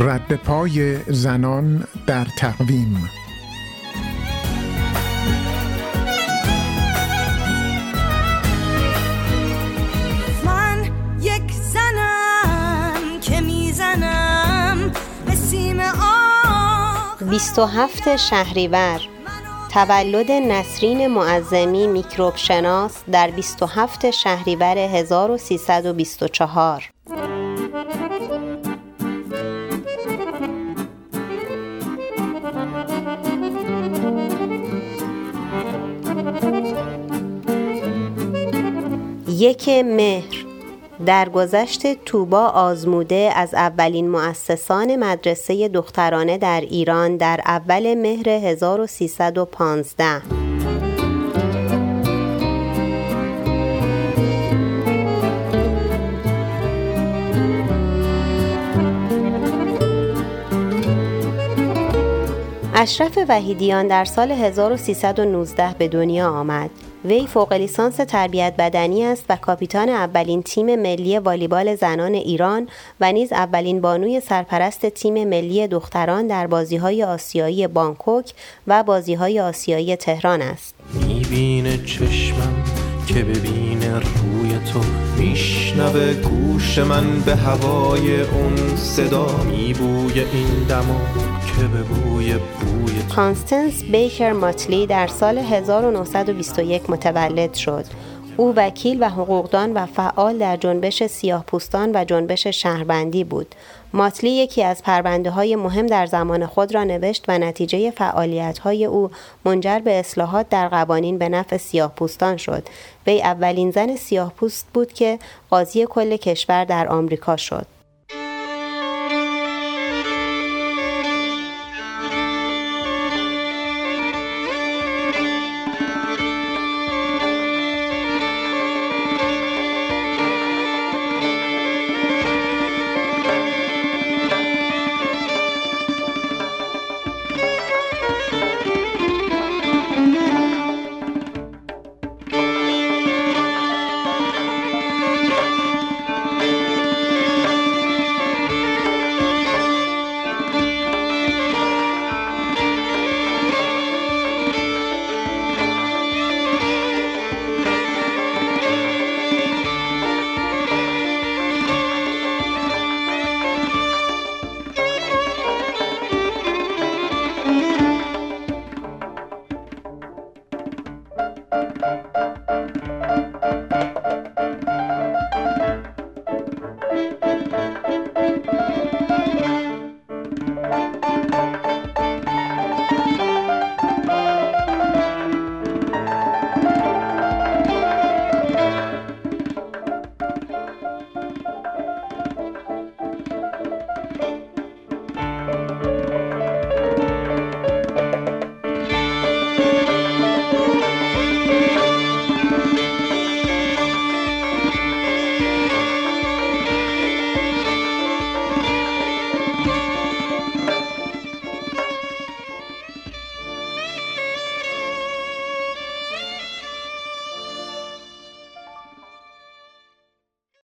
رد پای زنان در تقویم. من یک زنم که می‌زنم به سیم آق 27 شهریور. تولد نسرین معظمی میکروب شناس در 27 شهریور 1324 یک مهر در گذشت توبا آزموده از اولین مؤسسان مدرسه دخترانه در ایران در اول مهر 1315 اشرف وحیدیان در سال 1319 به دنیا آمد. وی فوق لیسانس تربیت بدنی است و کاپیتان اولین تیم ملی والیبال زنان ایران و نیز اولین بانوی سرپرست تیم ملی دختران در بازی‌های آسیایی بانکوک و بازی‌های آسیایی تهران است. می‌بینه چشمم که ببینه روی تو میشنوه گوش من به هوای اون صدا میبوی این دما که به بوی بوی تو کانستنس بیکر ماتلی در سال 1921 متولد شد. او وکیل و حقوقدان و فعال در جنبش سیاهپوستان و جنبش شهروندی بود. ماتلی یکی از پرونده های مهم در زمان خود را نوشت و نتیجه فعالیت های او منجر به اصلاحات در قوانین به نفع سیاهپوستان شد. وی اولین زن سیاهپوست بود که قاضی کل کشور در آمریکا شد.